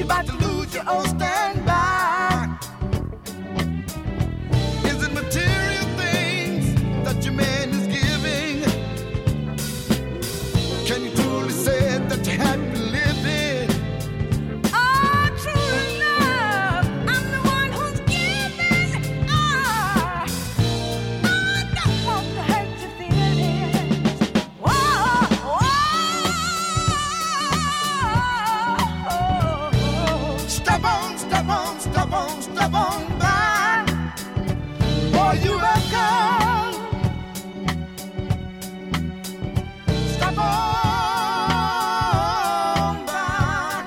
You're about to lose your old standby. Step on, by. You. Step on by.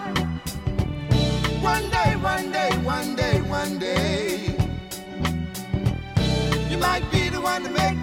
One day, one day, one day, one day. You might be the one to make